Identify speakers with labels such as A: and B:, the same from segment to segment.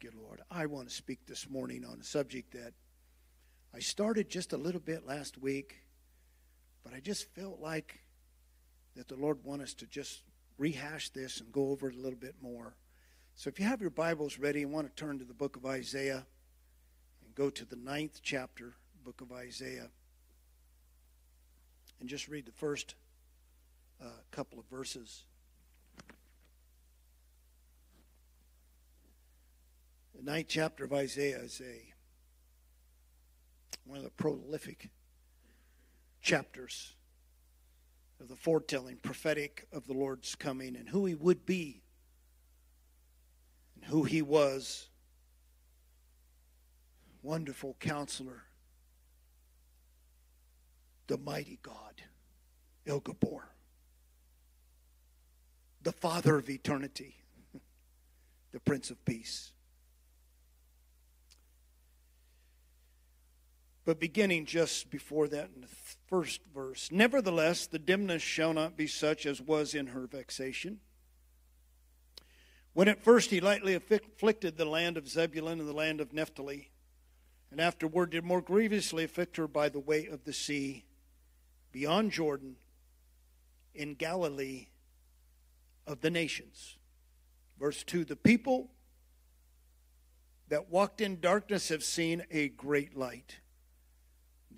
A: Thank you, Lord. I want to speak this morning on a subject that I started just a little bit last week, but I just felt like that the Lord want us to just rehash this and go over it a little bit more. So if you have your Bibles ready and want to turn to the book of Isaiah and go to the ninth chapter, book of Isaiah, and just read the first uh, couple of verses. The ninth chapter of Isaiah is a one of the prolific chapters of the foretelling, prophetic of the Lord's coming and who he would be and who he was. Wonderful counselor, the mighty God, El Gibbor, the Father of eternity, the Prince of Peace. But beginning just before that in the first verse Nevertheless, the dimness shall not be such as was in her vexation. When at first he lightly afflicted the land of Zebulun and the land of Naphtali, and afterward did more grievously afflict her by the way of the sea, beyond Jordan, in Galilee of the nations. Verse 2 The people that walked in darkness have seen a great light.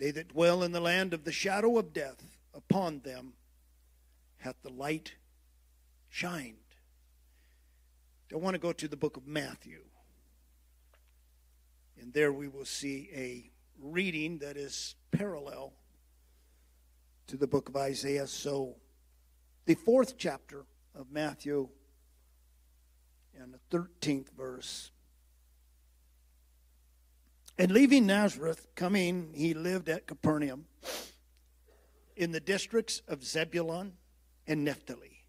A: They that dwell in the land of the shadow of death, upon them hath the light shined. I want to go to the book of Matthew. And there we will see a reading that is parallel to the book of Isaiah. So, the fourth chapter of Matthew and the 13th verse. And leaving Nazareth, coming, he lived at Capernaum in the districts of Zebulun and Naphtali.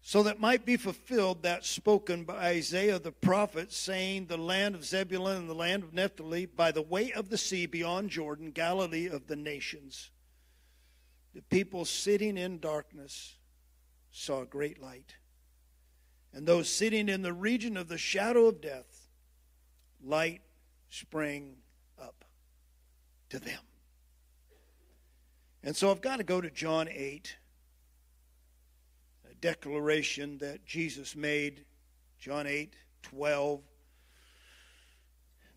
A: So that might be fulfilled that spoken by Isaiah the prophet, saying, The land of Zebulun and the land of Naphtali, by the way of the sea beyond Jordan, Galilee of the nations. The people sitting in darkness saw a great light. And those sitting in the region of the shadow of death, light spring up to them. And so I've got to go to John 8, a declaration that Jesus made, John 8, 12.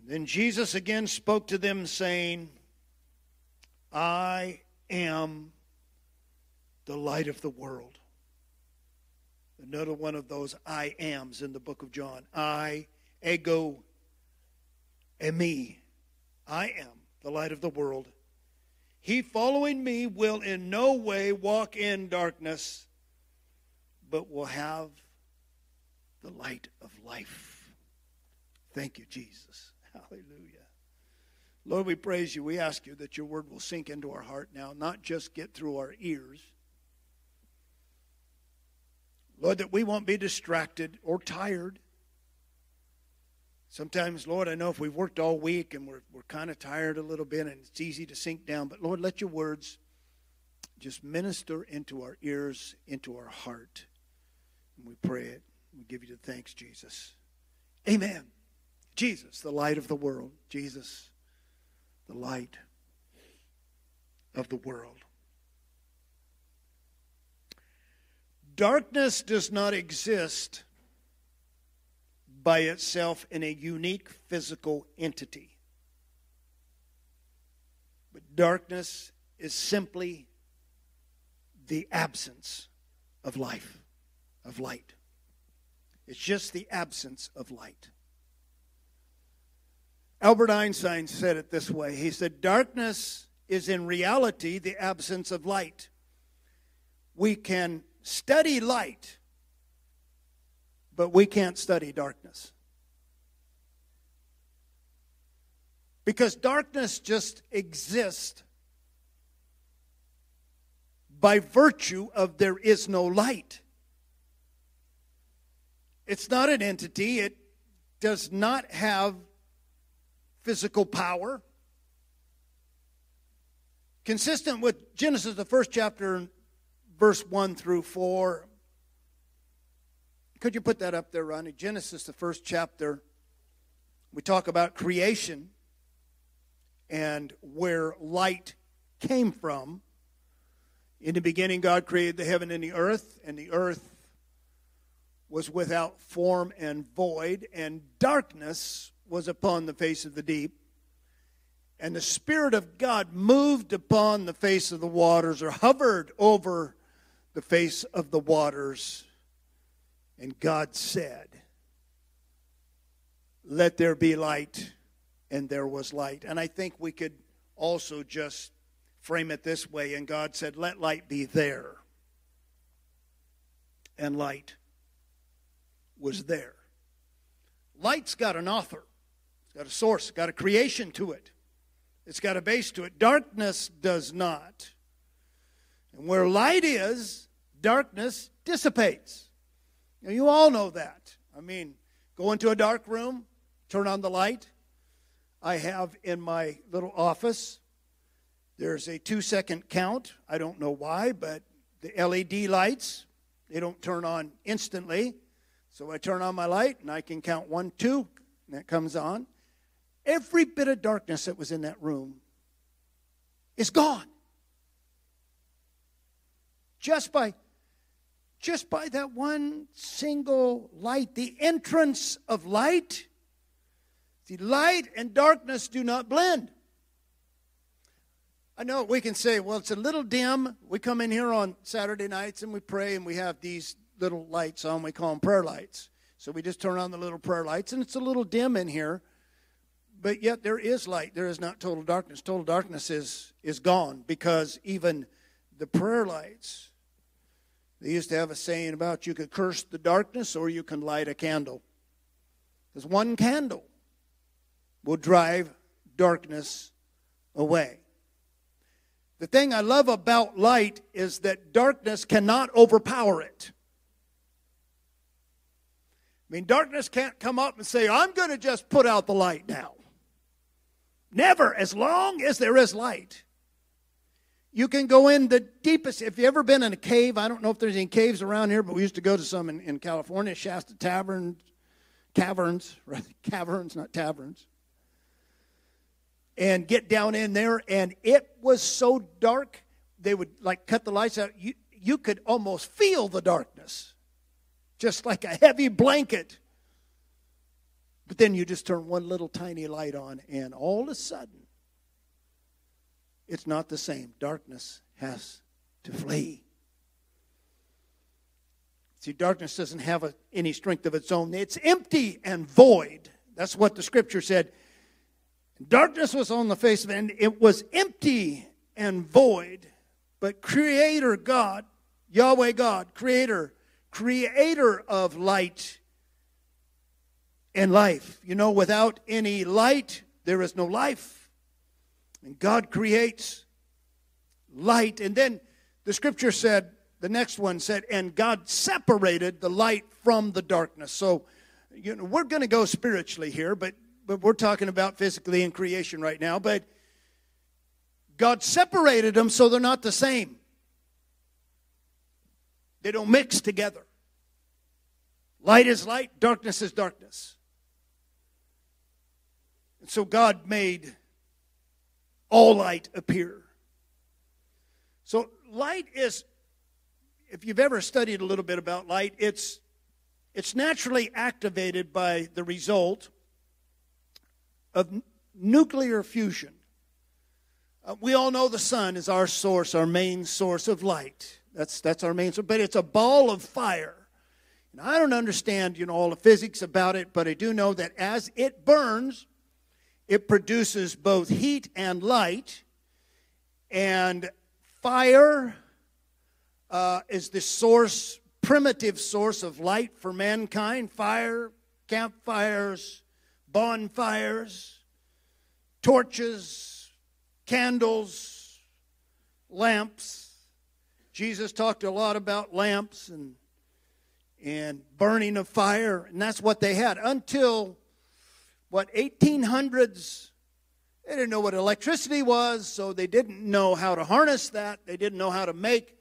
A: Then Jesus again spoke to them, saying, I am the light of the world. Another one of those I ams in the book of John. I, ego eimi. I am the light of the world. He following me will in no way walk in darkness, but will have the light of life. Thank you, Jesus. Hallelujah. Lord, we praise you. We ask you that your word will sink into our heart now, not just get through our ears. Lord, that we won't be distracted or tired Sometimes, Lord, I know if we've worked all week and we're, we're kind of tired a little bit and it's easy to sink down, but Lord, let your words just minister into our ears, into our heart. And we pray it. We give you the thanks, Jesus. Amen. Jesus, the light of the world. Jesus, the light of the world. Darkness does not exist by itself in a unique physical entity. But darkness is simply the absence of life, of light. It's just the absence of light. Albert Einstein said it this way He said, Darkness is in reality the absence of light. We can study light but we can't study darkness. Because darkness just exists by virtue of there is no light. It's not an entity, it does not have physical power. Consistent with Genesis, the first chapter, verse 1 through 4, Could you put that up there, Ronnie? Genesis, the first chapter. We talk about creation and where light came from. In the beginning, God created the heaven and the earth, and the earth was without form and void, and darkness was upon the face of the deep. And the Spirit of God moved upon the face of the waters or hovered over the face of the waters. And God said, Let there be light. And there was light. And I think we could also just frame it this way. And God said, Let light be there. And light was there. Light's got an author, it's got a source, it's got a creation to it, it's got a base to it. Darkness does not. And where light is, darkness dissipates. Now, you all know that. I mean, go into a dark room, turn on the light. I have in my little office, there's a two second count. I don't know why, but the LED lights, they don't turn on instantly. So I turn on my light and I can count one, two, and that comes on. Every bit of darkness that was in that room is gone. Just by just by that one single light, the entrance of light. The light and darkness do not blend. I know we can say, well, it's a little dim. We come in here on Saturday nights and we pray and we have these little lights on. We call them prayer lights. So we just turn on the little prayer lights, and it's a little dim in here. But yet there is light. There is not total darkness. Total darkness is, is gone because even the prayer lights, they used to have a saying about you could curse the darkness or you can light a candle. Because one candle will drive darkness away. The thing I love about light is that darkness cannot overpower it. I mean, darkness can't come up and say, I'm going to just put out the light now. Never, as long as there is light. You can go in the deepest. If you ever been in a cave, I don't know if there's any caves around here, but we used to go to some in, in California, Shasta Tavern, caverns, right? caverns, not taverns, and get down in there, and it was so dark they would like cut the lights out. You you could almost feel the darkness just like a heavy blanket. But then you just turn one little tiny light on, and all of a sudden, it's not the same. Darkness has to flee. See, darkness doesn't have a, any strength of its own, it's empty and void. That's what the scripture said. Darkness was on the face of it, and it was empty and void. But Creator God, Yahweh God, Creator, creator of light and life. You know, without any light, there is no life. And God creates light. And then the scripture said, the next one said, and God separated the light from the darkness. So, you know, we're going to go spiritually here, but, but we're talking about physically in creation right now. But God separated them so they're not the same. They don't mix together. Light is light, darkness is darkness. And so God made all light appear. So light is if you've ever studied a little bit about light, it's it's naturally activated by the result of n- nuclear fusion. Uh, we all know the sun is our source, our main source of light. That's, that's our main source. But it's a ball of fire. And I don't understand, you know, all the physics about it, but I do know that as it burns, it produces both heat and light. And fire uh, is the source, primitive source of light for mankind. Fire, campfires, bonfires, torches, candles, lamps Jesus talked a lot about lamps and and burning of fire, and that's what they had until what 1800s. They didn't know what electricity was, so they didn't know how to harness that. They didn't know how to make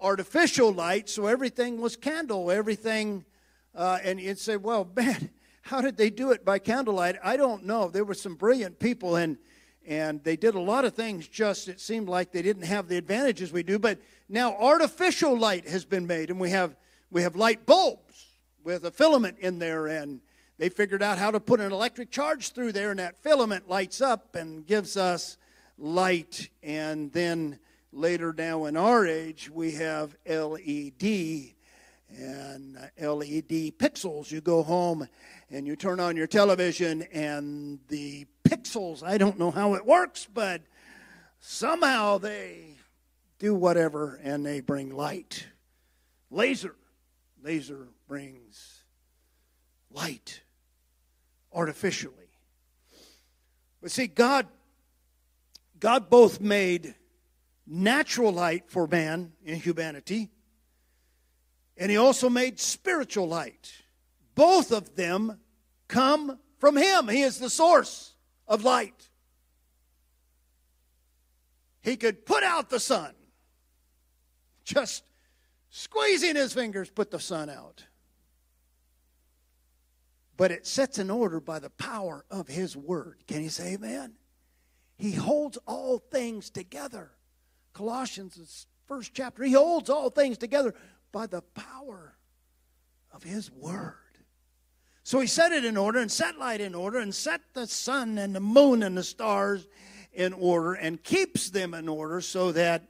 A: artificial light, so everything was candle. Everything Uh, and you'd say, well, man, how did they do it by candlelight? I don't know. There were some brilliant people, and and they did a lot of things. Just it seemed like they didn't have the advantages we do. But now artificial light has been made, and we have we have light bulbs with a filament in there, and they figured out how to put an electric charge through there, and that filament lights up and gives us light. And then later now in our age, we have LED and uh, LED pixels. You go home and you turn on your television, and the pixels, I don't know how it works, but somehow they do whatever and they bring light. Laser. Laser brings light artificially. But see, God, God both made natural light for man in humanity, and He also made spiritual light. Both of them come from Him. He is the source of light. He could put out the sun, just squeezing his fingers, put the sun out but it sets in order by the power of his word. Can you say amen? He holds all things together. Colossians' first chapter, he holds all things together by the power of his word. So he set it in order and set light in order and set the sun and the moon and the stars in order and keeps them in order so that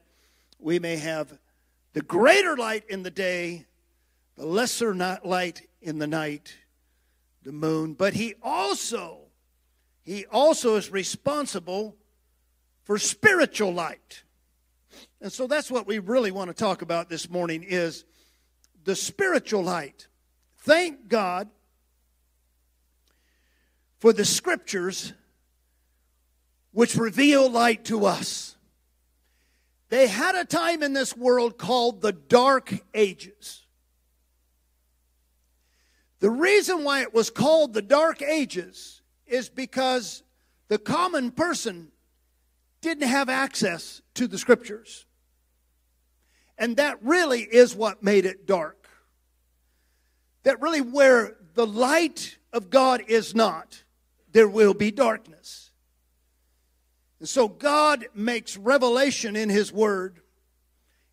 A: we may have the greater light in the day, the lesser light in the night the moon, but he also he also is responsible for spiritual light. And so that's what we really want to talk about this morning is the spiritual light. Thank God for the scriptures which reveal light to us. They had a time in this world called the Dark Ages. The reason why it was called the Dark Ages is because the common person didn't have access to the scriptures. And that really is what made it dark. That really, where the light of God is not, there will be darkness. And so God makes revelation in His Word,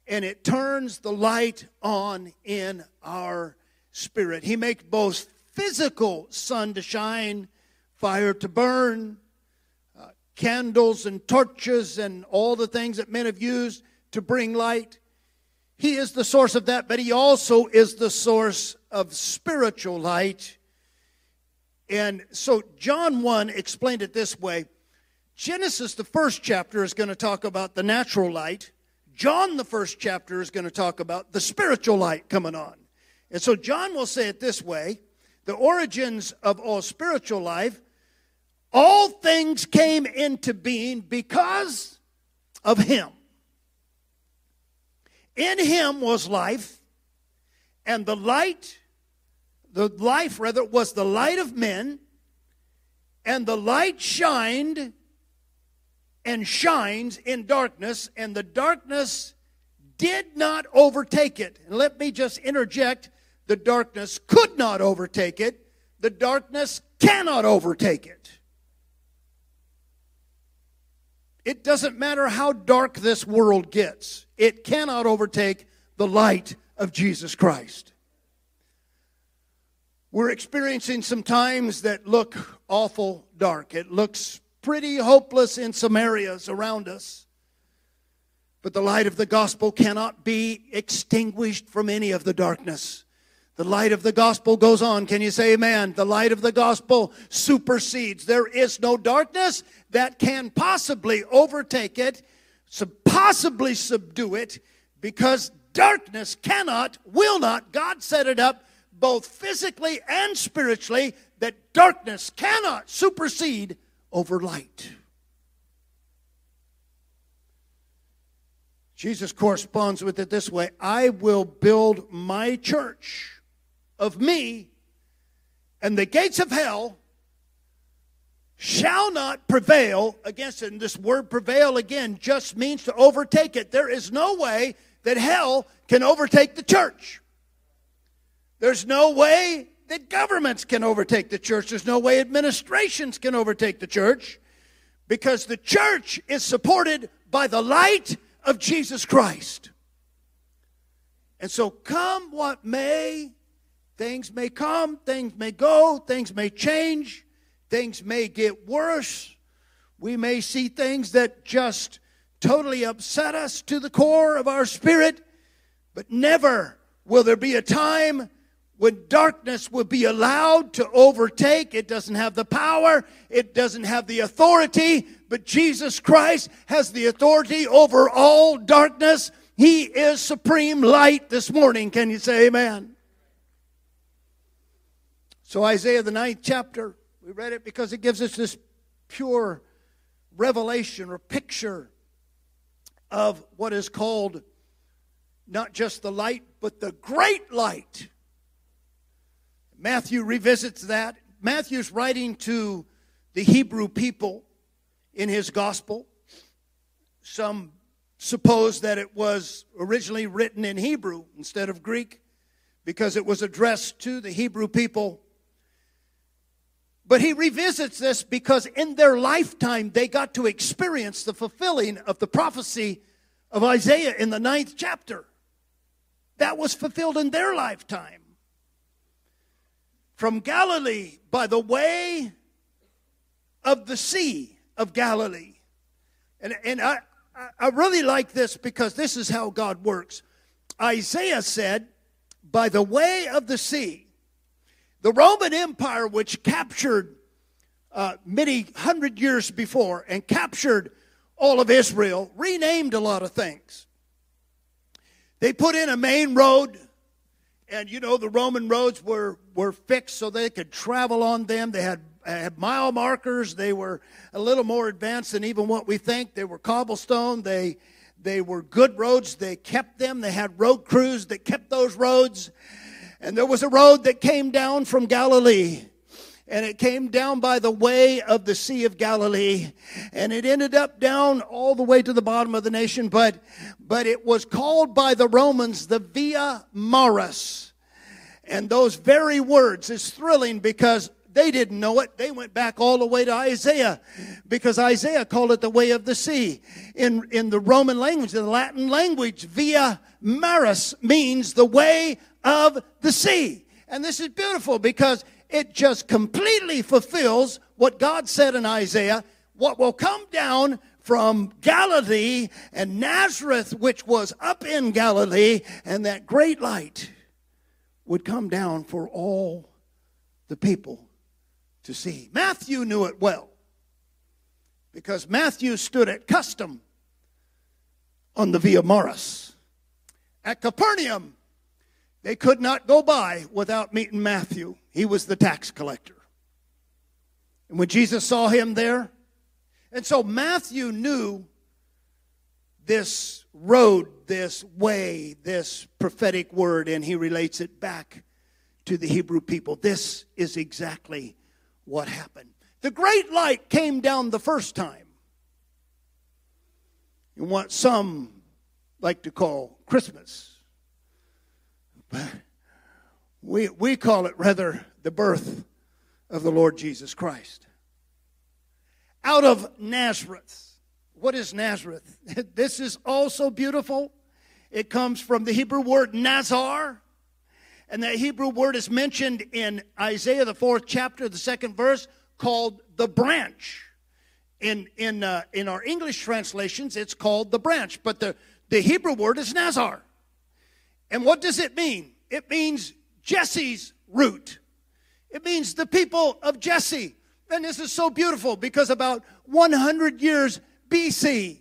A: and it turns the light on in our Spirit. He makes both physical sun to shine, fire to burn, uh, candles and torches and all the things that men have used to bring light. He is the source of that, but He also is the source of spiritual light. And so John 1 explained it this way Genesis, the first chapter, is going to talk about the natural light. John, the first chapter, is going to talk about the spiritual light coming on. And so John will say it this way the origins of all spiritual life, all things came into being because of him. In him was life, and the light, the life rather, was the light of men, and the light shined and shines in darkness, and the darkness did not overtake it. And let me just interject the darkness could not overtake it. The darkness cannot overtake it. It doesn't matter how dark this world gets, it cannot overtake the light of Jesus Christ. We're experiencing some times that look awful dark. It looks pretty hopeless in some areas around us. But the light of the gospel cannot be extinguished from any of the darkness. The light of the gospel goes on. Can you say amen? The light of the gospel supersedes. There is no darkness that can possibly overtake it, possibly subdue it, because darkness cannot, will not. God set it up both physically and spiritually that darkness cannot supersede over light. Jesus corresponds with it this way I will build my church of me, and the gates of hell shall not prevail against it. And this word prevail again just means to overtake it. There is no way that hell can overtake the church. There's no way that governments can overtake the church. There's no way administrations can overtake the church because the church is supported by the light of Jesus Christ. And so, come what may, things may come, things may go, things may change, things may get worse. We may see things that just totally upset us to the core of our spirit, but never will there be a time when darkness will be allowed to overtake. It doesn't have the power, it doesn't have the authority, but Jesus Christ has the authority over all darkness. He is supreme light this morning. Can you say amen? So, Isaiah, the ninth chapter, we read it because it gives us this pure revelation or picture of what is called not just the light, but the great light. Matthew revisits that. Matthew's writing to the Hebrew people in his gospel. Some suppose that it was originally written in Hebrew instead of Greek because it was addressed to the Hebrew people. But he revisits this because in their lifetime they got to experience the fulfilling of the prophecy of Isaiah in the ninth chapter. That was fulfilled in their lifetime. From Galilee by the way of the Sea of Galilee. And, and I, I really like this because this is how God works. Isaiah said, by the way of the sea, the Roman Empire, which captured uh, many hundred years before and captured all of Israel, renamed a lot of things. They put in a main road, and you know, the Roman roads were, were fixed so they could travel on them. They had, had mile markers. They were a little more advanced than even what we think. They were cobblestone. They, they were good roads. They kept them. They had road crews that kept those roads. And there was a road that came down from Galilee. And it came down by the way of the Sea of Galilee, and it ended up down all the way to the bottom of the nation, but, but it was called by the Romans the Via Maris. And those very words is thrilling because they didn't know it. They went back all the way to Isaiah because Isaiah called it the way of the sea. In, in the Roman language, in the Latin language, via maris means the way of the sea. And this is beautiful because it just completely fulfills what God said in Isaiah what will come down from Galilee and Nazareth, which was up in Galilee, and that great light would come down for all the people to see. Matthew knew it well because Matthew stood at custom on the Via Maris. At Capernaum, they could not go by without meeting Matthew. He was the tax collector. And when Jesus saw him there, and so Matthew knew this road, this way, this prophetic word, and he relates it back to the Hebrew people. This is exactly what happened. The great light came down the first time in what some like to call Christmas. But we, we call it rather the birth of the Lord Jesus Christ. Out of Nazareth. What is Nazareth? This is also beautiful. It comes from the Hebrew word Nazar. And that Hebrew word is mentioned in Isaiah, the fourth chapter, the second verse, called the branch. In, in, uh, in our English translations, it's called the branch, but the, the Hebrew word is Nazar. And what does it mean? It means Jesse's root. It means the people of Jesse. And this is so beautiful because about 100 years BC,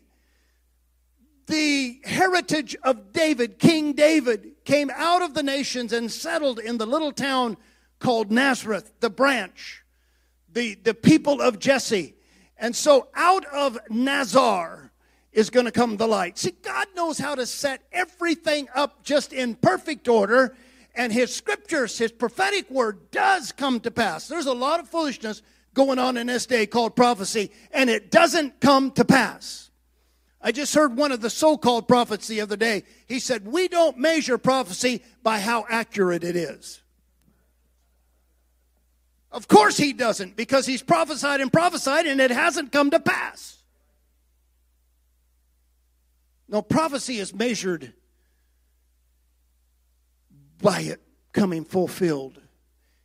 A: the heritage of David, King David, came out of the nations and settled in the little town called Nazareth, the branch, the, the people of Jesse. And so out of Nazar, is going to come the light. See, God knows how to set everything up just in perfect order, and His scriptures, His prophetic word does come to pass. There's a lot of foolishness going on in this day called prophecy, and it doesn't come to pass. I just heard one of the so called prophets the other day. He said, We don't measure prophecy by how accurate it is. Of course he doesn't, because he's prophesied and prophesied and it hasn't come to pass. No, prophecy is measured by it coming fulfilled.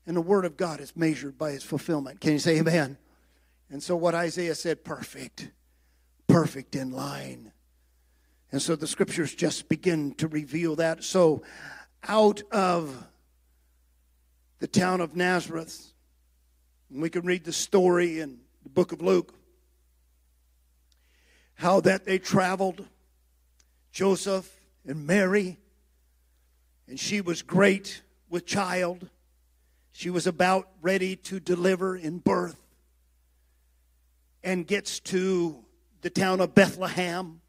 A: And the Word of God is measured by its fulfillment. Can you say amen? And so, what Isaiah said, perfect, perfect in line. And so the scriptures just begin to reveal that. So, out of the town of Nazareth, we can read the story in the book of Luke, how that they traveled, Joseph and Mary, and she was great with child. She was about ready to deliver in birth and gets to the town of Bethlehem.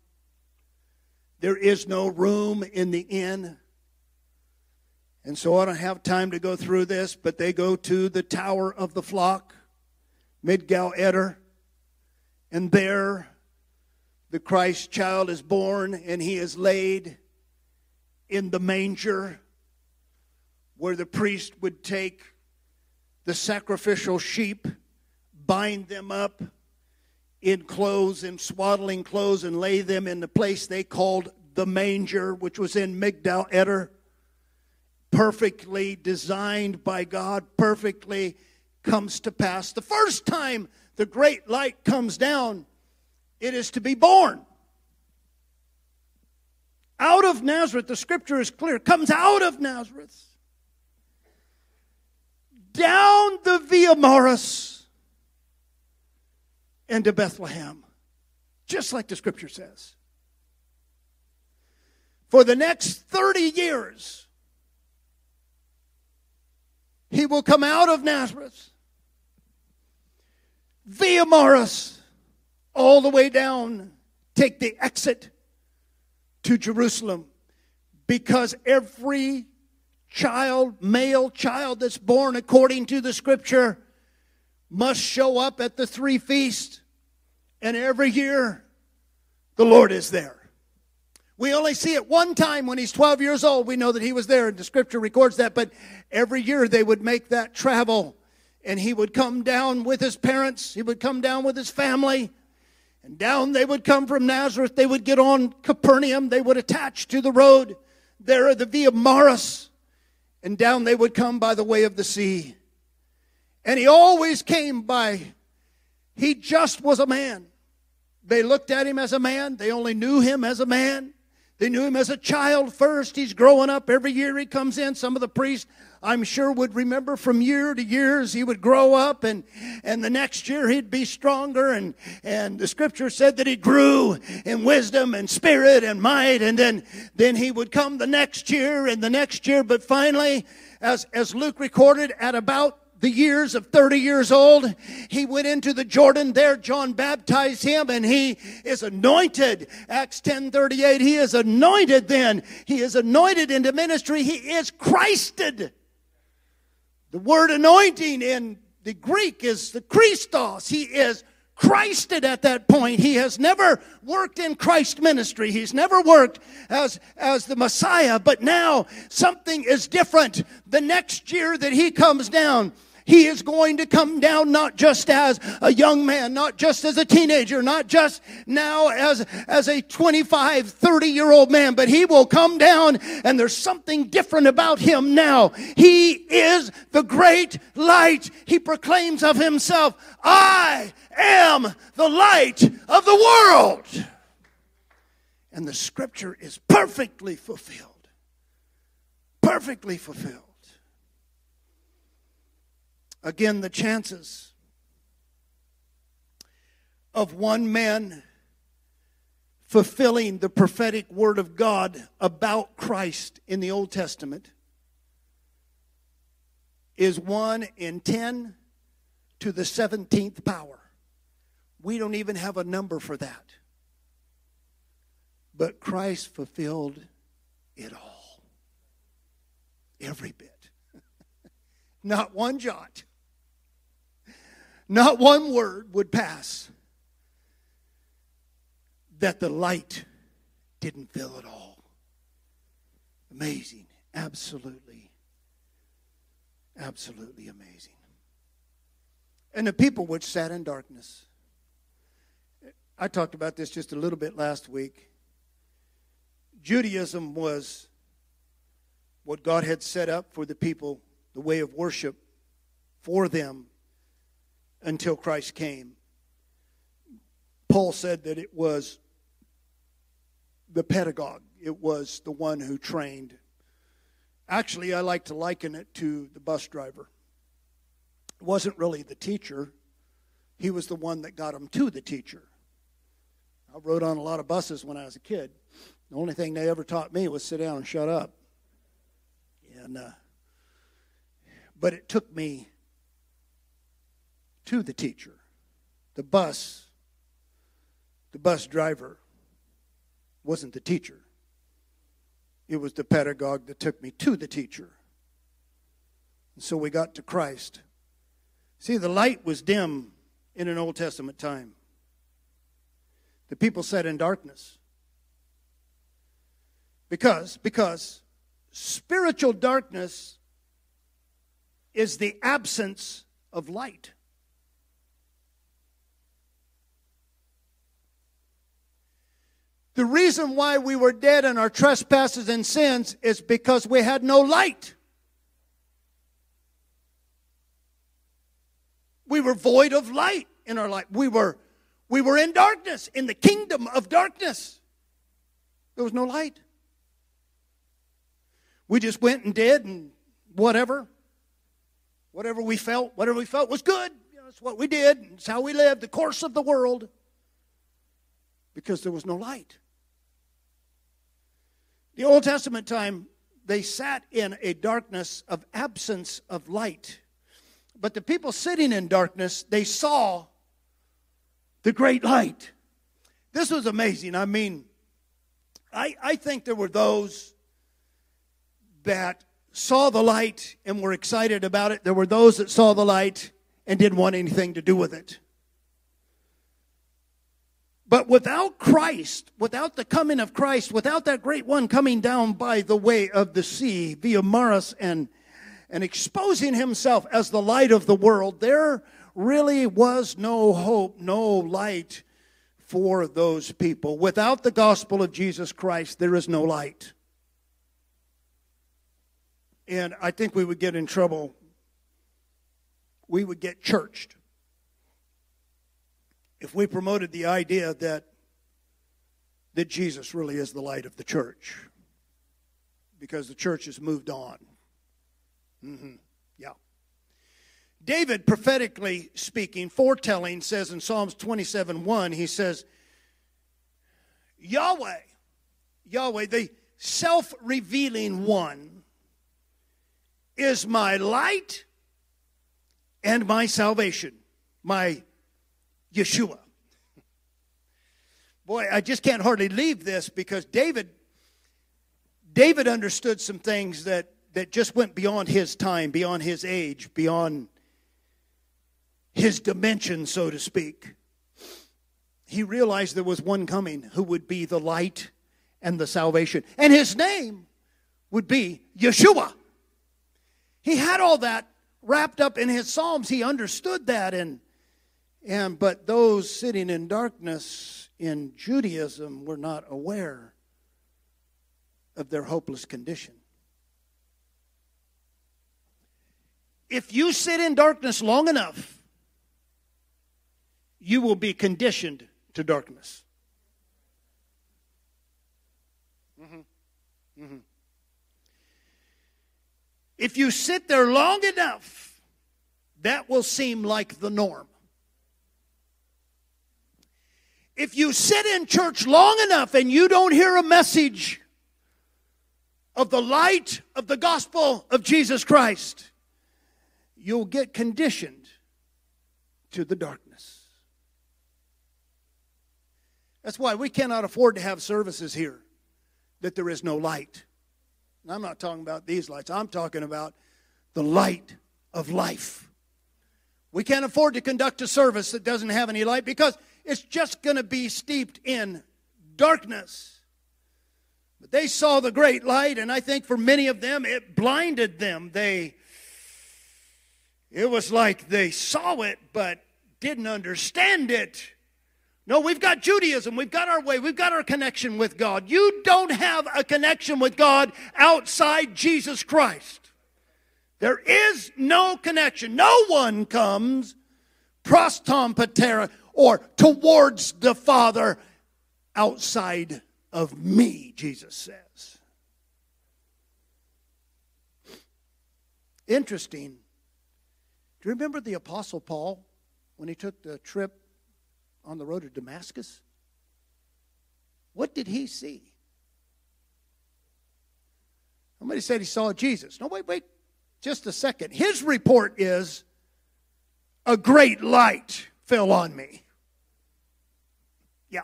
A: There is no room in the inn. And so I don't have time to go through this, but they go to the Tower of the Flock, Migdal Eder, and there the Christ child is born and he is laid in the manger where the priest would take the sacrificial sheep, bind them up in clothes, in swaddling clothes, and lay them in the place they called the manger, which was in Migdal Eder. Perfectly designed by God, perfectly comes to pass. The first time the great light comes down, it is to be born. Out of Nazareth, the scripture is clear, comes out of Nazareth down the Via Maris into Bethlehem, just like the scripture says. For the next 30 years, he will come out of Nazareth, Via Maris, all the way down, take the exit to Jerusalem, because every child, male child that's born according to the scripture, must show up at the three feasts. And every year, the Lord is there. We only see it one time when he's 12 years old. We know that he was there, and the scripture records that. But every year they would make that travel, and he would come down with his parents, he would come down with his family. And down they would come from Nazareth. They would get on Capernaum. They would attach to the road there at the Via Maris and down they would come by the way of the sea. And he always came by, he just was a man. They looked at him as a man, they only knew him as a man. They knew him as a child first. He's growing up. Every year he comes in. Some of the priests, I'm sure, would remember from year to years he would grow up and, and the next year he'd be stronger. And, and the scripture said that he grew in wisdom and spirit and might. And then, then he would come the next year and the next year. But finally, as, as Luke recorded, at about the years of 30 years old, he went into the Jordan. There, John baptized him and he is anointed. Acts 10 38. He is anointed then. He is anointed into ministry. He is Christed. The word anointing in the Greek is the Christos. He is Christed at that point. He has never worked in Christ ministry. He's never worked as, as the Messiah, but now something is different. The next year that he comes down, he is going to come down not just as a young man, not just as a teenager, not just now as, as a 25, 30 year old man, but he will come down and there's something different about him now. He is the great light. He proclaims of himself, I am the light of the world. And the scripture is perfectly fulfilled. Perfectly fulfilled. Again, the chances of one man fulfilling the prophetic word of God about Christ in the Old Testament is 1 in 10 to the 17th power. We don't even have a number for that. But Christ fulfilled it all. Every bit. Not one jot. Not one word would pass that the light didn't fill it all. Amazing. Absolutely, absolutely amazing. and the people which sat in darkness. I talked about this just a little bit last week. Judaism was what God had set up for the people, the way of worship for them until Christ came. Paul said that it was the pedagogue, it was the one who trained. Actually, I like to liken it to the bus driver. It wasn't really the teacher, he was the one that got them to the teacher. I rode on a lot of buses when I was a kid. The only thing they ever taught me was sit down and shut up. And uh, but it took me to the teacher. The bus, the bus driver wasn't the teacher. It was the pedagogue that took me to the teacher. And so we got to Christ. See, the light was dim in an Old Testament time. The people sat in darkness. Because, because spiritual darkness is the absence of light. The reason why we were dead in our trespasses and sins is because we had no light. We were void of light in our life. We were we were in darkness, in the kingdom of darkness. There was no light. We just went and did and whatever. Whatever we felt, whatever we felt was good. You know, that's what we did. It's how we lived, the course of the world. Because there was no light. The Old Testament time, they sat in a darkness of absence of light. But the people sitting in darkness, they saw the great light. This was amazing. I mean, I, I think there were those that saw the light and were excited about it. There were those that saw the light and didn't want anything to do with it. But without Christ, without the coming of Christ, without that great one coming down by the way of the sea via Maris and, and exposing himself as the light of the world, there really was no hope, no light for those people. Without the gospel of Jesus Christ, there is no light. And I think we would get in trouble. We would get churched if we promoted the idea that that Jesus really is the light of the church because the church has moved on. Mm-hmm. Yeah. David, prophetically speaking, foretelling, says in Psalms 27 1, he says, Yahweh, Yahweh, the self revealing one, is my light and my salvation, my Yeshua. Boy, I just can't hardly leave this because David David understood some things that that just went beyond his time, beyond his age, beyond his dimension, so to speak. He realized there was one coming who would be the light and the salvation. And his name would be Yeshua. He had all that wrapped up in his psalms. He understood that and and but those sitting in darkness in Judaism were not aware of their hopeless condition. If you sit in darkness long enough, you will be conditioned to darkness. Mm-hmm. Mm-hmm. If you sit there long enough, that will seem like the norm. If you sit in church long enough and you don't hear a message of the light of the gospel of Jesus Christ, you'll get conditioned to the darkness. That's why we cannot afford to have services here that there is no light. And I'm not talking about these lights, I'm talking about the light of life. We can't afford to conduct a service that doesn't have any light because it's just going to be steeped in darkness. But they saw the great light, and I think for many of them, it blinded them. They It was like they saw it but didn't understand it. No, we've got Judaism. We've got our way. We've got our connection with God. You don't have a connection with God outside Jesus Christ. There is no connection. No one comes pros ton patera or towards the Father outside of me, Jesus says. Interesting. Do you remember the Apostle Paul when he took the trip on the road to Damascus? What did he see? Somebody said he saw Jesus. No, wait, wait, just a second. His report is a great light fell on me. Yeah.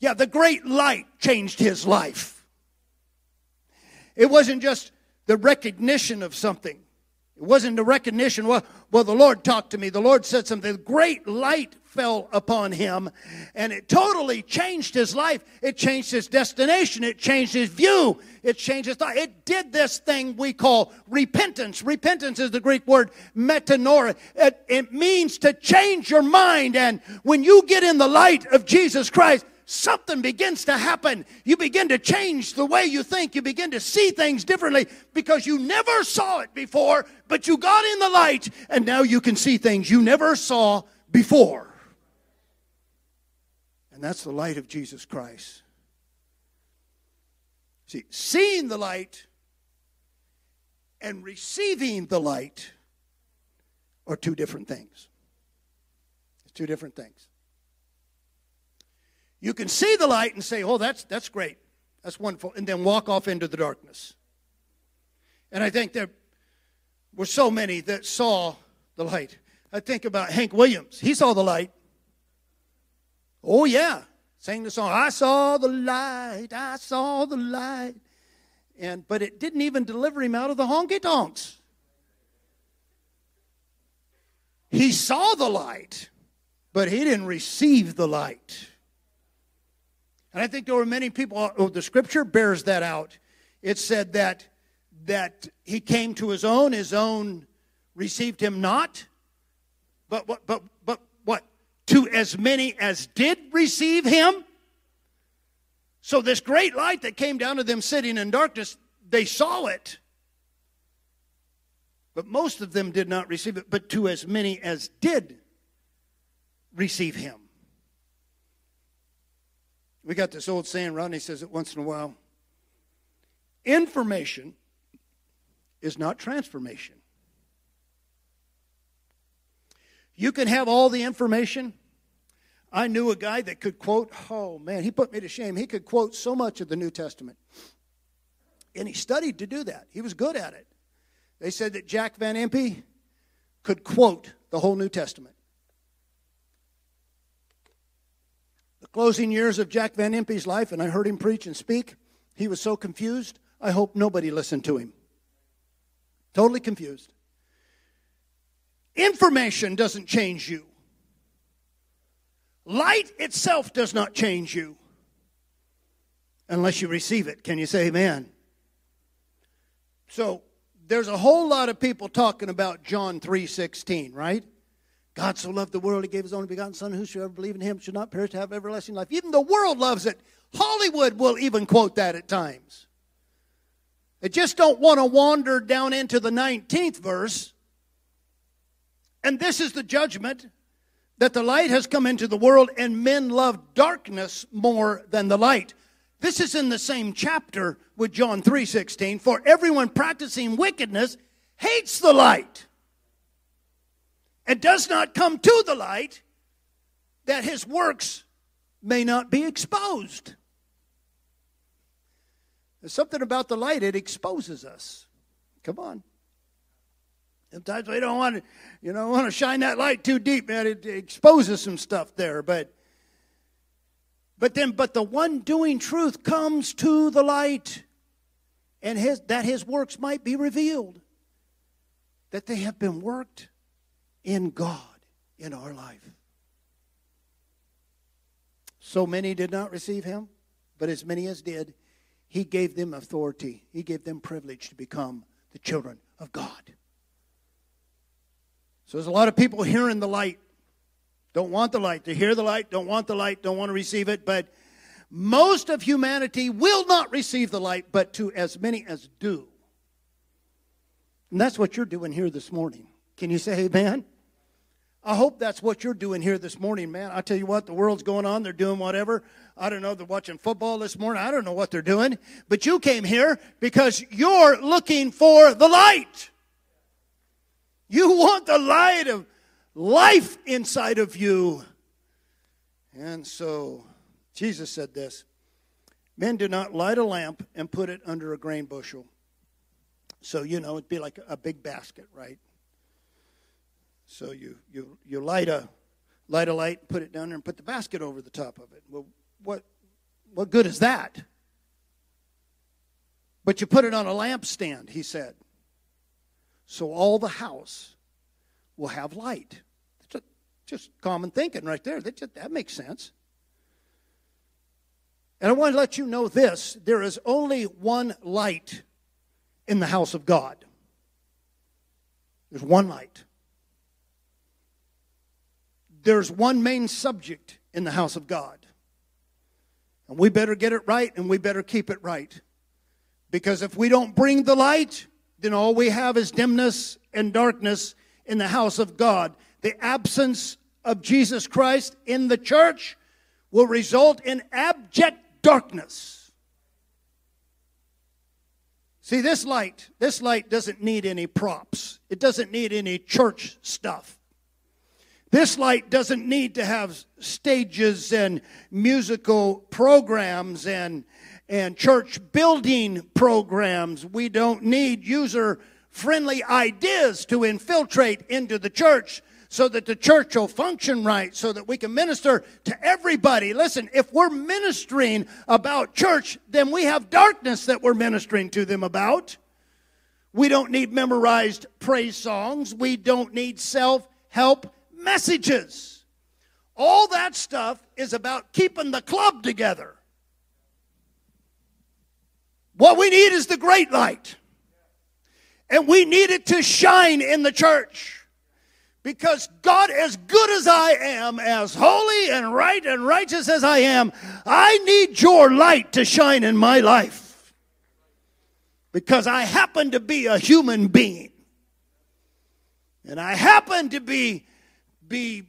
A: Yeah, the great light changed his life. It wasn't just the recognition of something. It wasn't the recognition, well, well, the Lord talked to me. The Lord said something. The great light fell upon him, and it totally changed his life. It changed his destination. It changed his view. It changed his thought. It did this thing we call repentance. Repentance is the Greek word metanoia. It, it means to change your mind, and when you get in the light of Jesus Christ, something begins to happen. You begin to change the way you think. You begin to see things differently because you never saw it before, but you got in the light and now you can see things you never saw before. And that's the light of Jesus Christ. See, seeing the light and receiving the light are two different things. It's two different things. You can see the light and say, oh, that's, that's great. That's wonderful. And then walk off into the darkness. And I think there were so many that saw the light. I think about Hank Williams. He saw the light. Oh, yeah. Sang the song, I saw the light, I saw the light. And, but it didn't even deliver him out of the honky tonks. He saw the light, but he didn't receive the light. And I think there were many people, oh, the scripture bears that out. It said that, that he came to his own, his own received him not. But, but, but, but what? To as many as did receive him. So, this great light that came down to them sitting in darkness, they saw it. But most of them did not receive it. But to as many as did receive him. We got this old saying, Rodney says it once in a while. Information is not transformation. You can have all the information. I knew a guy that could quote, oh man, he put me to shame. He could quote so much of the New Testament. And he studied to do that. He was good at it. They said that Jack Van Impe could quote the whole New Testament. Closing years of Jack Van Impe's life, and I heard him preach and speak. He was so confused, I hope nobody listened to him. Totally confused. Information doesn't change you. Light itself does not change you unless you receive it. Can you say amen? So, there's a whole lot of people talking about John 3:16, right? God so loved the world, he gave his only begotten Son, whosoever believe in him should not perish to have everlasting life. Even the world loves it. Hollywood will even quote that at times. They just don't want to wander down into the 19th verse. And this is the judgment that the light has come into the world and men love darkness more than the light. This is in the same chapter with John 3:16 for everyone practicing wickedness hates the light and does not come to the light, that his works may not be exposed. There's something about the light, it exposes us. Come on. Sometimes we don't want to, you know, want to shine that light too deep, man. It, exposes some stuff there, but but then but the one doing truth comes to the light and his that his works might be revealed that they have been worked in God in our life. So many did not receive him, but as many as did, he gave them authority. He gave them privilege to become the children of God. So there's a lot of people hearing the light, don't want the light. They hear the light, don't want the light, don't want to receive it, but most of humanity will not receive the light, but to as many as do. And that's what you're doing here this morning. Can you say amen? I hope that's what you're doing here this morning, man. I tell you what, the world's going on. They're doing whatever. I don't know. They're watching football this morning. I don't know what they're doing. But you came here because you're looking for the light. You want the light of life inside of you. And so Jesus said this Men do not light a lamp and put it under a grain bushel. So, you know, it'd be like a big basket, right? So you, you, you light a light a light, put it down there, and put the basket over the top of it. Well, what what good is that? But you put it on a lampstand, he said. So all the house will have light. Just, just common thinking right there. That, just, that makes sense. And I want to let you know this there is only one light in the house of God. There's one light there's one main subject in the house of God. And we better get it right and we better keep it right. Because if we don't bring the light, then all we have is dimness and darkness in the house of God. The absence of Jesus Christ in the church will result in abject darkness. See, this light, this light doesn't need any props. It doesn't need any church stuff. This light doesn't need to have stages and musical programs and, and church building programs. We don't need user friendly ideas to infiltrate into the church so that the church will function right, so that we can minister to everybody. Listen, if we're ministering about church, then we have darkness that we're ministering to them about. We don't need memorized praise songs. We don't need self help messages. All that stuff is about keeping the club together. What we need is the great light. And we need it to shine in the church. Because God, as good as I am, as holy and right and righteous as I am, I need your light to shine in my life. Because I happen to be a human being. And I happen to be be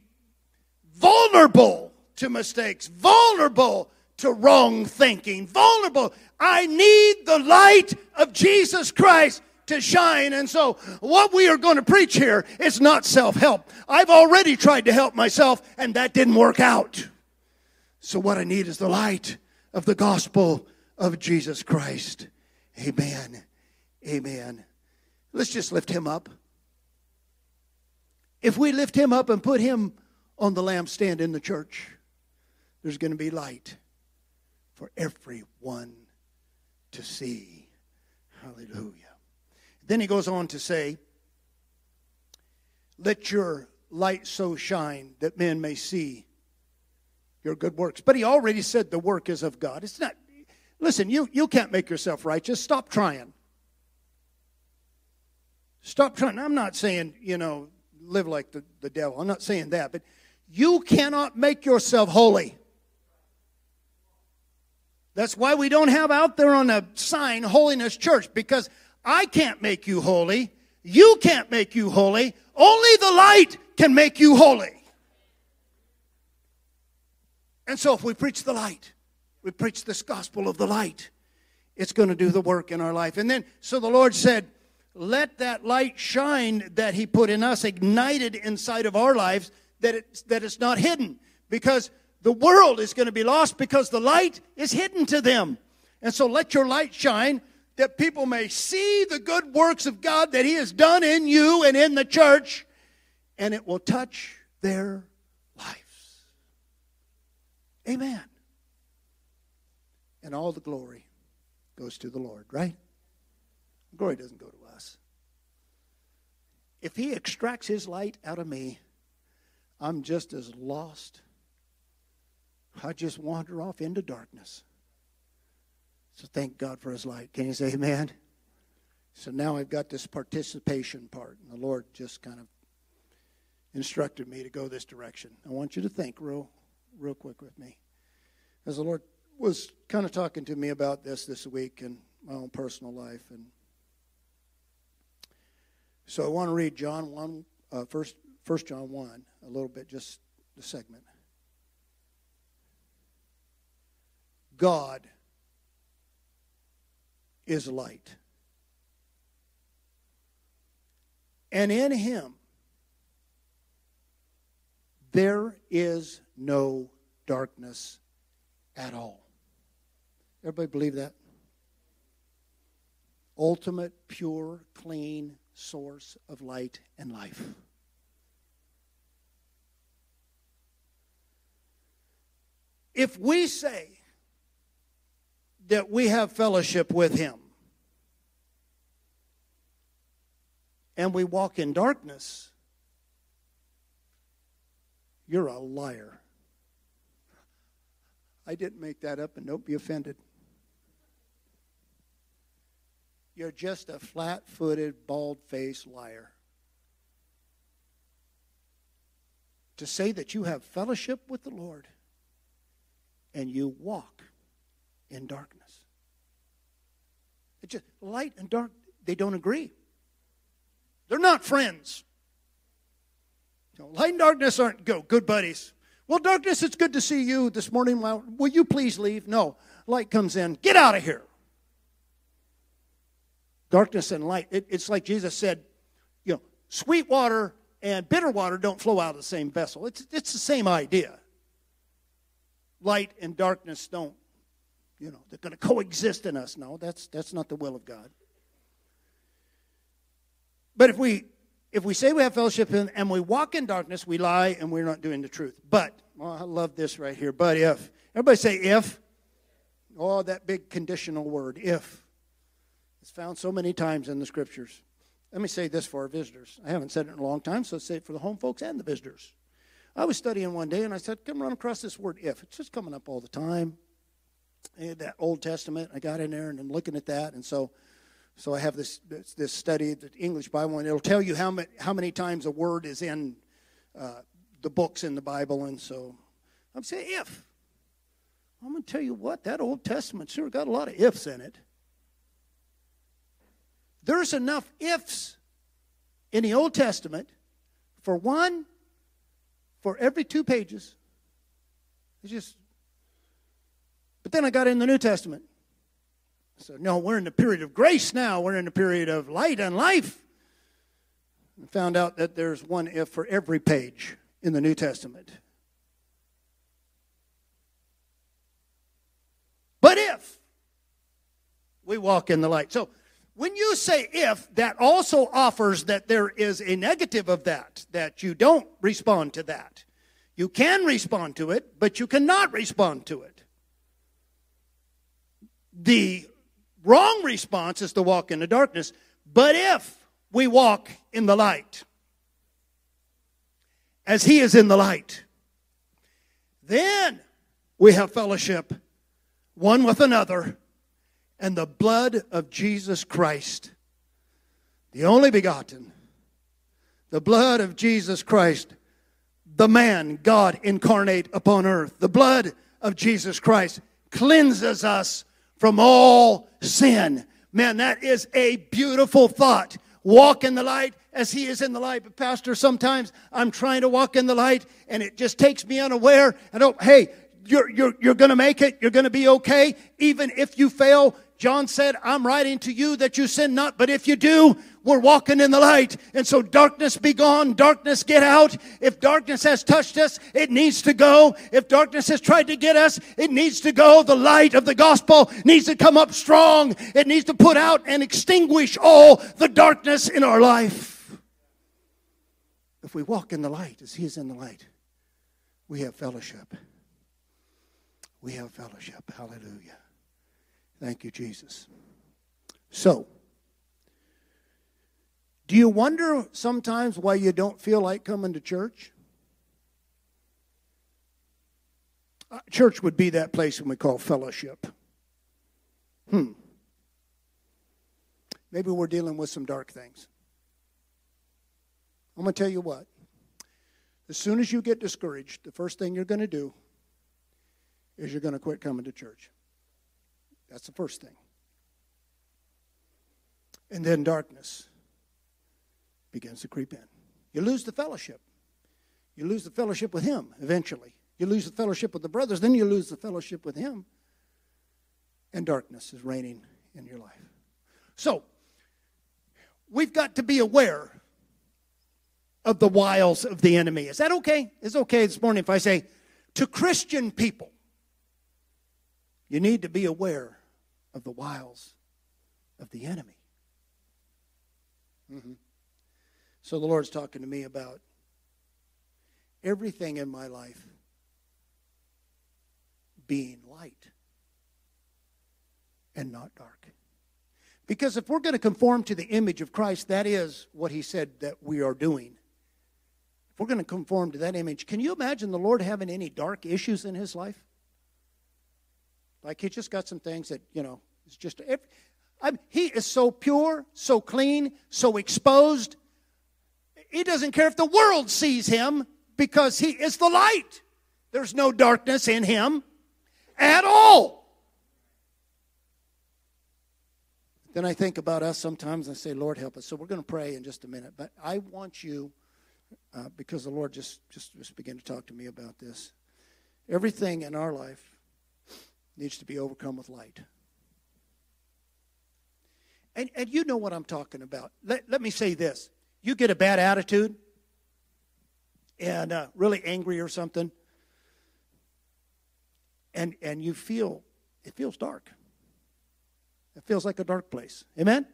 A: vulnerable to mistakes, vulnerable to wrong thinking, vulnerable. I need the light of Jesus Christ to shine. And so, what we are going to preach here is not self help. I've already tried to help myself, and that didn't work out. So, what I need is the light of the gospel of Jesus Christ. Amen. Amen. Let's just lift him up. If we lift him up and put him on the lampstand in the church, there's going to be light for everyone to see. Hallelujah. Then he goes on to say, Let your light so shine that men may see your good works. But he already said the work is of God. It's not, listen, you, you can't make yourself righteous. Stop trying. Stop trying. I'm not saying, you know, live like the, the devil. I'm not saying that, but you cannot make yourself holy. That's why we don't have out there on a sign Holiness Church, because I can't make you holy. You can't make you holy. Only the light can make you holy. And so if we preach the light, we preach this gospel of the light, it's going to do the work in our life. And then, so the Lord said, let that light shine that he put in us ignited inside of our lives that it's, that it's not hidden. Because the world is going to be lost because the light is hidden to them. And so let your light shine that people may see the good works of god that he has done in you and in the church and it will touch their lives. Amen. And all the glory goes to the lord right? Glory doesn't go to if he extracts his light out of me, I'm just as lost. I just wander off into darkness. So thank God for his light. Can you say amen? So now I've got this participation part, and the Lord just kind of instructed me to go this direction. I want you to think real, real quick with me. As the Lord was kind of talking to me about this this week in my own personal life, and so I want to read John one, uh, first, First John one, a little bit, just the segment. God is light. And in him there is no darkness at all. Everybody believe that? Ultimate, pure, clean source of light and life. If we say that we have fellowship with Him and we walk in darkness, you're a liar. I didn't make that up, and don't be offended. You're just a flat footed, bald faced liar. To say that you have fellowship with the Lord and you walk in darkness. It's just light and dark, they don't agree. They're not friends. Know, light and darkness aren't go, good buddies. Well, darkness, it's good to see you this morning. Will you please leave? No. Light comes in. Get out of here. Darkness and light. It, it's like Jesus said, you know, sweet water and bitter water don't flow out of the same vessel. It's, it's the same idea. Light and darkness don't you know, they're going to coexist in us. No, that's, that's not the will of God. But if we if we say we have fellowship in, and we walk in darkness, we lie and we're not doing the truth. But, I love this right here. But if. Everybody say if. Oh, that big conditional word, if. It's found so many times in the scriptures. Let me say this for our visitors. I haven't said it in a long time, so say it for the home folks and the visitors. I was studying one day and I said, come run across this word if. It's just coming up all the time And that Old Testament. I got in there and I'm looking at that, and so so I have this this study, the English Bible, and it'll tell you how many how many times a word is in uh, the books in the Bible, and so I'm saying if. I'm going to tell you what that Old Testament sure got a lot of ifs in it. There's enough ifs in the Old Testament for one for every two pages. It's just but then I got in the New Testament. So, no, we're in the period of grace now. We're in the period of light and life. I found out that there's one if for every page in the New Testament. But if we walk in the light. So, when you say if, that also offers that there is a negative of that, that you don't respond to that. You can respond to it, but you cannot respond to it. The wrong response is to walk in the darkness. But if we walk in the light, as He is in the light, then we have fellowship one with another, and the blood of Jesus Christ, the only begotten, the blood of Jesus Christ, the man, God incarnate upon earth, the blood of Jesus Christ cleanses us from all sin. Man, that is a beautiful thought. Walk in the light as he is in the light. But Pastor, sometimes I'm trying to walk in the light and it just takes me unaware. I don't, hey, you're, you're, you're going to make it. You're going to be okay. Even if you fail, John said, I'm writing to you that you sin not, but if you do, we're walking in the light. And so darkness be gone, darkness get out. If darkness has touched us, it needs to go. If darkness has tried to get us, it needs to go. The light of the gospel needs to come up strong. It needs to put out and extinguish all the darkness in our life. If we walk in the light as He is in the light, we have fellowship. We have fellowship. Hallelujah. Thank you, Jesus. So, do you wonder sometimes why you don't feel like coming to church? Uh, church would be that place when we call fellowship. Hmm. Maybe we're dealing with some dark things. I'm going to tell you what. As soon as you get discouraged, the first thing you're going to do is you're going to quit coming to church. That's the first thing. And then darkness begins to creep in. You lose the fellowship. You lose the fellowship with Him eventually. You lose the fellowship with the brothers, then you lose the fellowship with Him. And darkness is reigning in your life. So, we've got to be aware of the wiles of the enemy. Is that okay? It's okay this morning if I say to Christian people, you need to be aware of the wiles of the enemy. Mm-hmm. So the Lord's talking to me about everything in my life being light and not dark. Because if we're going to conform to the image of Christ, that is what he said that we are doing. If we're going to conform to that image, can you imagine the Lord having any dark issues in his life? Like he just got some things that, you know, it's just, he is so pure, so clean, so exposed. He doesn't care if the world sees him because he is the light. There's no darkness in him at all. Then I think about us sometimes and I say, Lord, help us. So we're going to pray in just a minute. But I want you, uh, because the Lord just, just, just began to talk to me about this. Everything in our life needs to be overcome with light. And, and you know what I'm talking about. Let, let me say this. You get a bad attitude and uh, really angry or something, and, and you feel, it feels dark. It feels like a dark place. Amen?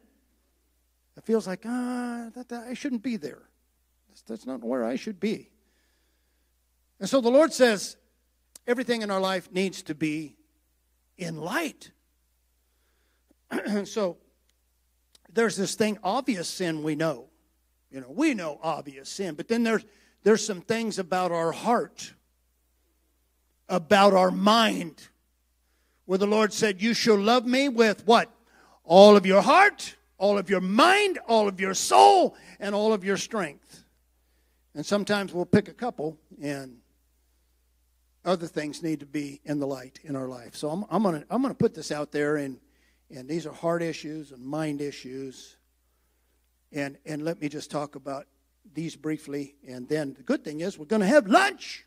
A: It feels like, ah, that, that, I shouldn't be there. That's, that's not where I should be. And so the Lord says everything in our life needs to be in light. so there's this thing, obvious sin we know. You know, we know obvious sin, but then there's there's some things about our heart, about our mind, where the Lord said, You shall love me with what? All of your heart, all of your mind, all of your soul, and all of your strength. And sometimes we'll pick a couple, and other things need to be in the light in our life. So I'm, I'm going to I'm gonna put this out there, and, and these are heart issues and mind issues. And, and let me just talk about these briefly. And then the good thing is we're going to have lunch.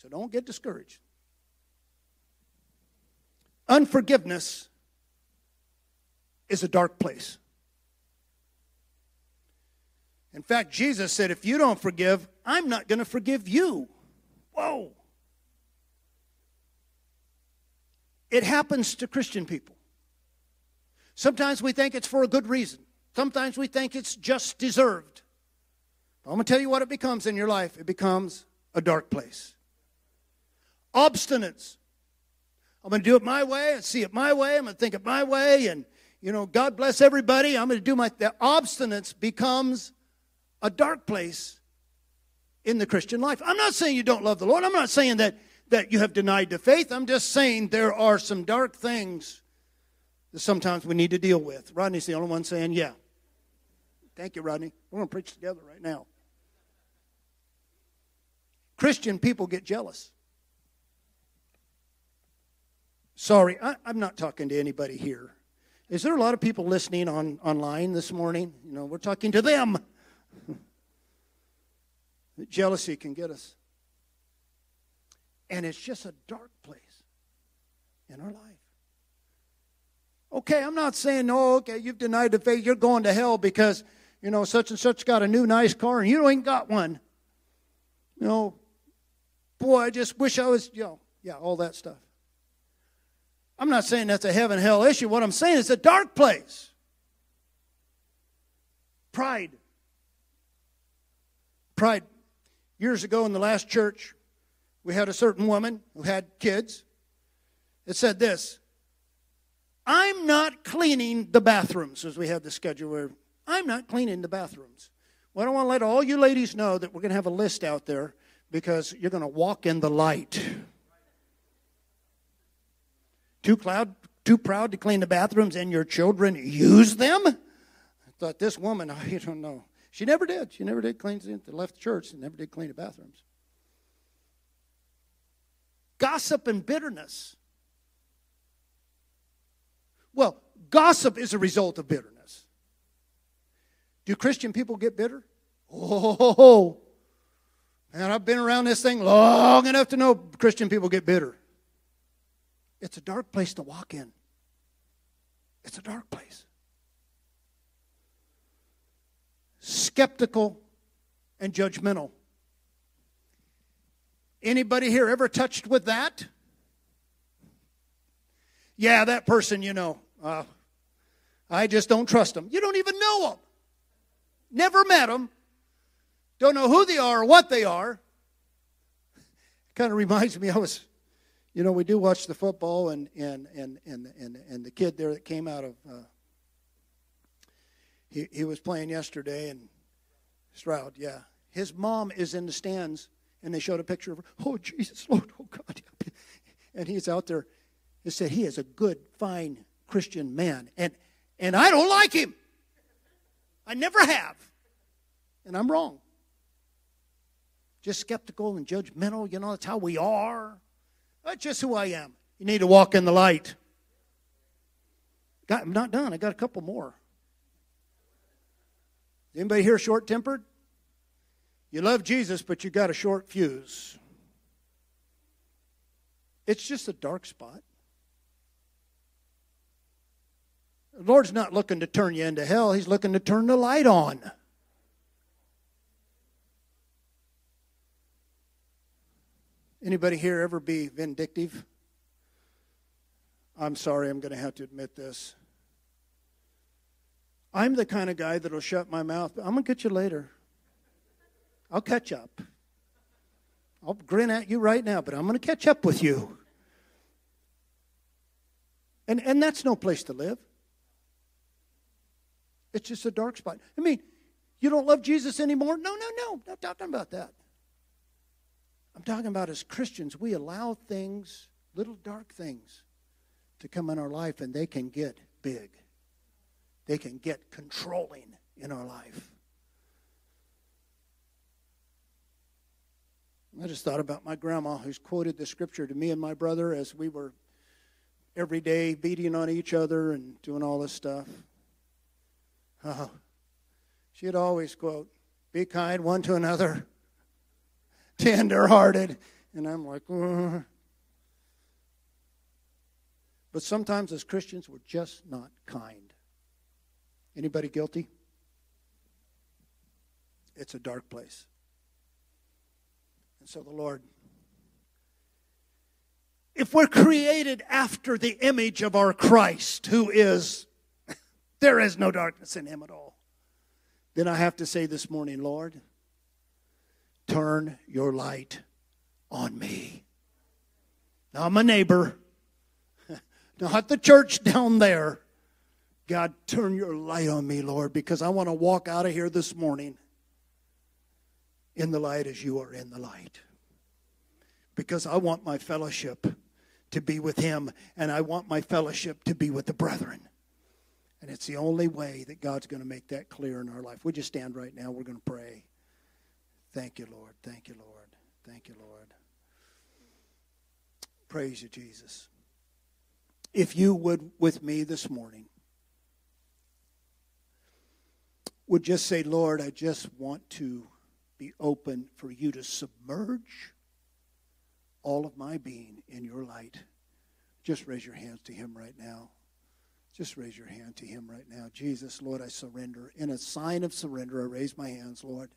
A: So don't get discouraged. Unforgiveness is a dark place. In fact, Jesus said, if you don't forgive, I'm not going to forgive you. Whoa. It happens to Christian people. Sometimes we think it's for a good reason. Sometimes we think it's just deserved. I'm going to tell you what it becomes in your life it becomes a dark place. Obstinance. I'm going to do it my way and see it my way. I'm going to think it my way. And, you know, God bless everybody. I'm going to do my. The obstinance becomes a dark place in the Christian life. I'm not saying you don't love the Lord. I'm not saying that that you have denied the faith. I'm just saying there are some dark things that sometimes we need to deal with. Rodney's the only one saying, yeah. Thank you, Rodney. We're going to preach together right now. Christian people get jealous. Sorry, I, am not talking to anybody here. Is there a lot of people listening on online this morning? You know, we're talking to them. Jealousy can get us. And it's just a dark place in our life. Okay, I'm not saying, no, okay, you've denied the faith, you're going to hell because, you know, such and such got a new nice car and you ain't got one. You know, boy, I just wish I was, you know, yeah, all that stuff. I'm not saying that's a heaven hell issue. What I'm saying is a dark place. Pride. Pride. Years ago in the last church, we had a certain woman who had kids. It said this I'm not cleaning the bathrooms, as we had the schedule where I'm not cleaning the bathrooms. Well, I don't want to let all you ladies know that we're going to have a list out there because you're going to walk in the light. Too, cloud, too proud to clean the bathrooms and your children use them? I thought this woman, I don't know. She never did. She never did clean. The. Left the church and never did clean the bathrooms. Gossip and bitterness. Well, gossip is a result of bitterness. Do Christian people get bitter? Oh, man, I've been around this thing long enough to know Christian people get bitter. It's a dark place to walk in. It's a dark place. Skeptical and judgmental. Anybody here ever touched with that? Yeah, that person, you know, uh, I just don't trust them. You don't even know them. Never met them. Don't know who they are or what they are. Kind of reminds me, I was you know, we do watch the football, and and and and and, and the kid there that came out of uh, he he was playing yesterday, and Stroud, yeah, his mom is in the stands, and they showed a picture of her. Oh Jesus, Lord, oh God, and he's out there. He said he is a good, fine Christian man, and and I don't like him. I never have, and I'm wrong. Just skeptical and judgmental, you know, that's how we are. That's just who I am. You need to walk in the light. I'm not done. I got a couple more. Anybody here short tempered? You love Jesus, but you got a short fuse. It's just a dark spot. The Lord's not looking to turn you into hell, He's looking to turn the light on. Anybody here ever be vindictive? I'm sorry, I'm going to have to admit this. I'm the kind of guy that'll shut my mouth. I'm going to get you later. I'll catch up. I'll grin at you right now, but I'm going to catch up with you. And, and that's no place to live. It's just a dark spot. I mean, you don't love Jesus anymore? No, no, no. Not talking about that. I'm talking about as Christians, we allow things, little dark things, to come in our life and they can get big. They can get controlling in our life. I just thought about my grandma who's quoted the scripture to me and my brother as we were every day beating on each other and doing all this stuff. Oh, she'd always quote, Be kind one to another tender-hearted. And I'm like, uh. but sometimes as Christians, we're just not kind. Anybody guilty? It's a dark place. And so the Lord, if we're created after the image of our Christ, who is, there is no darkness in him at all, then I have to say this morning, Lord, turn your light on me. Now, a neighbor, not the church down there. God, turn your light on me, Lord, because I want to walk out of here this morning in the light as you are in the light. Because I want my fellowship to be with Him, and I want my fellowship to be with the brethren. And it's the only way that God's going to make that clear in our life. We just stand right now. We're going to pray. Thank you, Lord. Thank you, Lord. Thank you, Lord. Praise you, Jesus. If you would, with me this morning, would just say, Lord, I just want to be open for you to submerge all of my being in your light. Just raise your hands to Him right now. Just raise your hand to Him right now. Jesus, Lord, I surrender. In a sign of surrender, I raise my hands, Lord.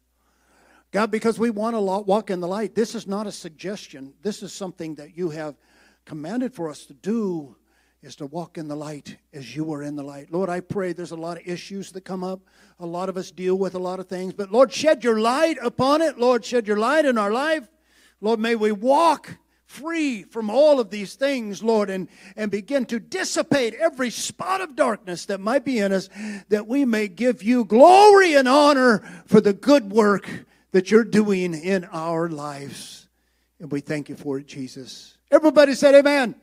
A: God, because we want to walk in the light. This is not a suggestion. This is something that you have commanded for us to do is to walk in the light as you are in the light. Lord, I pray there's a lot of issues that come up. A lot of us deal with a lot of things. But Lord, shed your light upon it. Lord, shed your light in our life. Lord, may we walk free from all of these things, Lord, and, and begin to dissipate every spot of darkness that might be in us, that we may give you glory and honor for the good work that you're doing in our lives. And we thank you for it, Jesus. Everybody said, Amen.